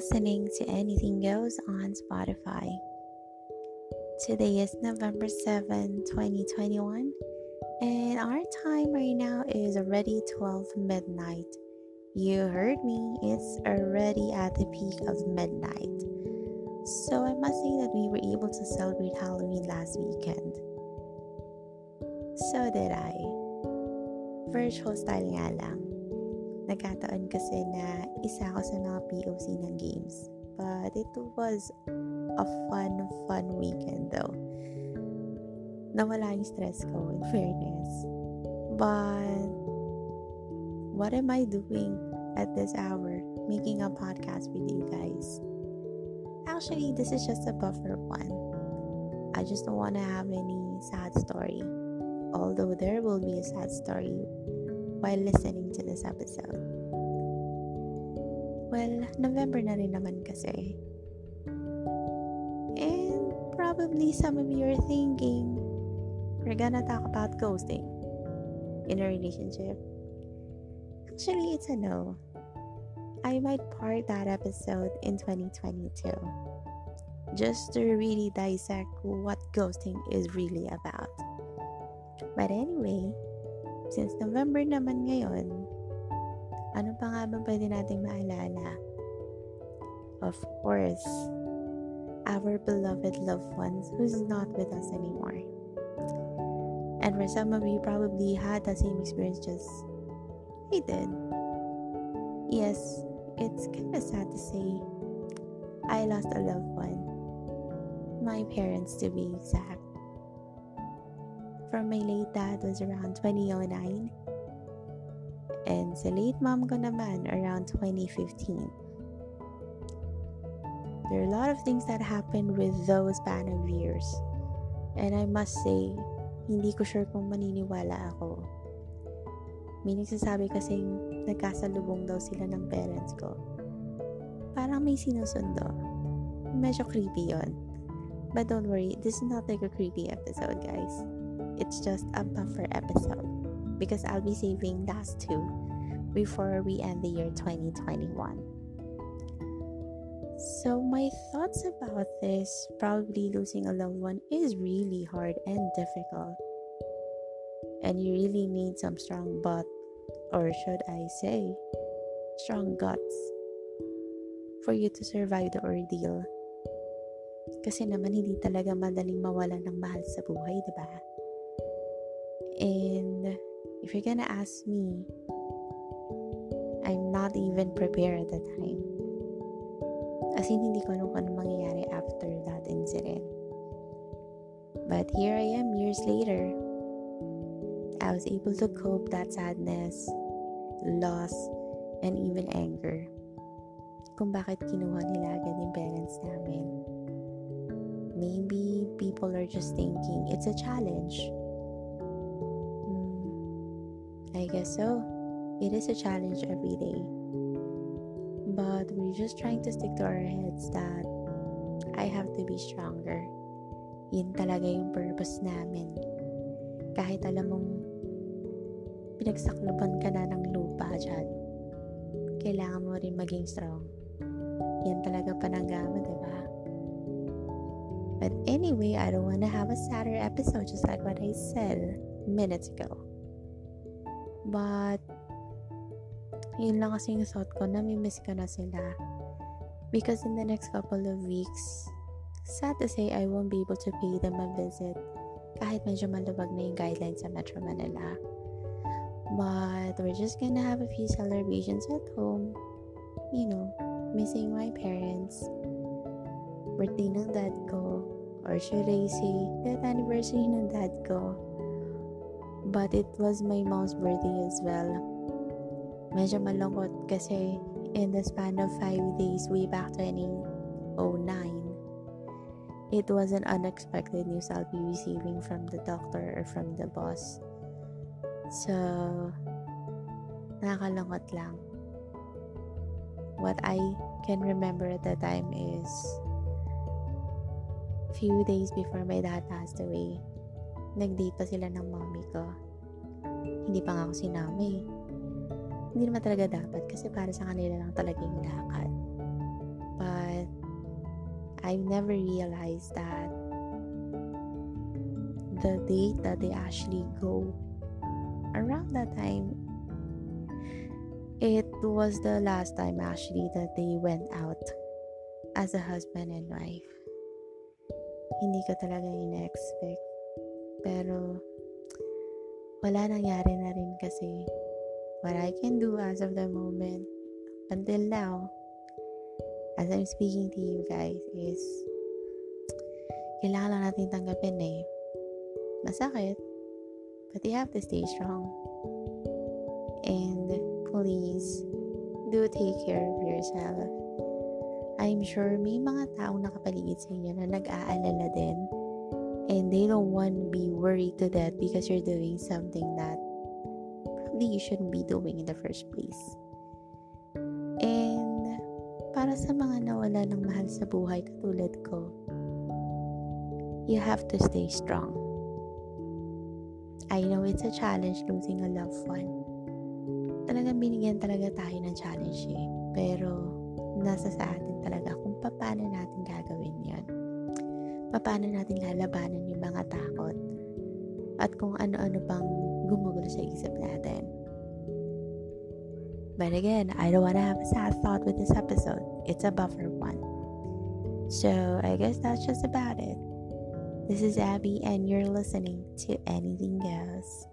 listening to Anything Goes on Spotify. Today is November 7, 2021, and our time right now is already 12 midnight. You heard me, it's already at the peak of midnight. So I must say that we were able to celebrate Halloween last weekend. So did I. Virtual style nga lang. Nagkataon kasi na isa ako sa mga POC ng games. But it was a fun, fun weekend though. Nawala yung stress ko, in fairness. But, what am I doing at this hour? Making a podcast with you guys. Actually, this is just a buffer one. I just don't want to have any sad story. Although there will be a sad story while listening to this episode. Well, November na rin naman kasi. And probably some of you are thinking, we're gonna talk about ghosting in a relationship. Actually, it's a no. I might part that episode in 2022 just to really dissect what ghosting is really about. But anyway, Since November naman ngayon, ano pa nga ba pwede nating maalala? Of course, our beloved loved ones who's not with us anymore. And for some of you probably had the same experience just I did. Yes, it's kind of sad to say I lost a loved one. My parents to be exact from my late dad was around 2009. And sa late mom ko naman around 2015. There are a lot of things that happened with those span of years. And I must say, hindi ko sure kung maniniwala ako. May nagsasabi kasing nagkasalubong daw sila ng parents ko. Parang may sinusundo. Medyo creepy yon. But don't worry, this is not like a creepy episode, guys it's just a buffer episode because I'll be saving last two before we end the year 2021. So, my thoughts about this probably losing a loved one is really hard and difficult. And you really need some strong butt, or should I say, strong guts, for you to survive the ordeal. Kasi naman hindi talaga madaling mawala ng mahal sa buhay, di ba? And if you're gonna ask me, I'm not even prepared at the time. As in, hindi ko alam kung ano mangyayari after that incident. But here I am years later. I was able to cope that sadness, loss, and even anger. Kung bakit kinuha nila agad yung parents namin. Maybe people are just thinking it's a challenge guess so. It is a challenge every day. But we're just trying to stick to our heads that I have to be stronger. Yun talaga yung purpose namin. Kahit alam mong pinagsakluban ka na ng lupa dyan, kailangan mo rin maging strong. Yan talaga pananggama, di ba? But anyway, I don't want to have a sadder episode just like what I said minutes ago. But, yun lang kasi yung thought ko, nami-miss ko na sila. Because in the next couple of weeks, sad to say, I won't be able to pay them a visit kahit medyo maluwag na yung guidelines sa Metro Manila. But, we're just gonna have a few celebrations at home. You know, missing my parents. Birthday ng dad ko. Or should I say, death anniversary ng dad ko But it was my mom's birthday as well. Medyo malungkot kasi in the span of 5 days way back 2009, it was an unexpected news I'll be receiving from the doctor or from the boss. So, nakakalungkot lang. What I can remember at the time is few days before my dad passed away, nag-date pa sila ng mommy ko. Hindi pa nga ako sinama eh. Hindi naman talaga dapat kasi para sa kanila lang talaga yung lakad. But I've never realized that the date that they actually go around that time it was the last time actually that they went out as a husband and wife hindi ko talaga ina-expect pero wala nangyari na rin kasi what I can do as of the moment until now as I'm speaking to you guys is kailangan lang natin tanggapin eh masakit, but you have to stay strong. And please, do take care of yourself. I'm sure may mga taong nakapaligid sa inyo na nag-aalala din and they don't want to be worried to death because you're doing something that probably you shouldn't be doing in the first place. And para sa mga nawala ng mahal sa buhay katulad ko, you have to stay strong. I know it's a challenge losing a loved one. Talagang binigyan talaga tayo ng challenge eh. Pero, nasa sa atin talaga kung paano natin gagawin yan. Paano natin lalabanan yung mga takot. At kung ano-ano pang gumugulo sa isip natin. But again, I don't want to have a sad thought with this episode. It's a buffer one. So, I guess that's just about it. This is Abby, and you're listening to Anything Goes.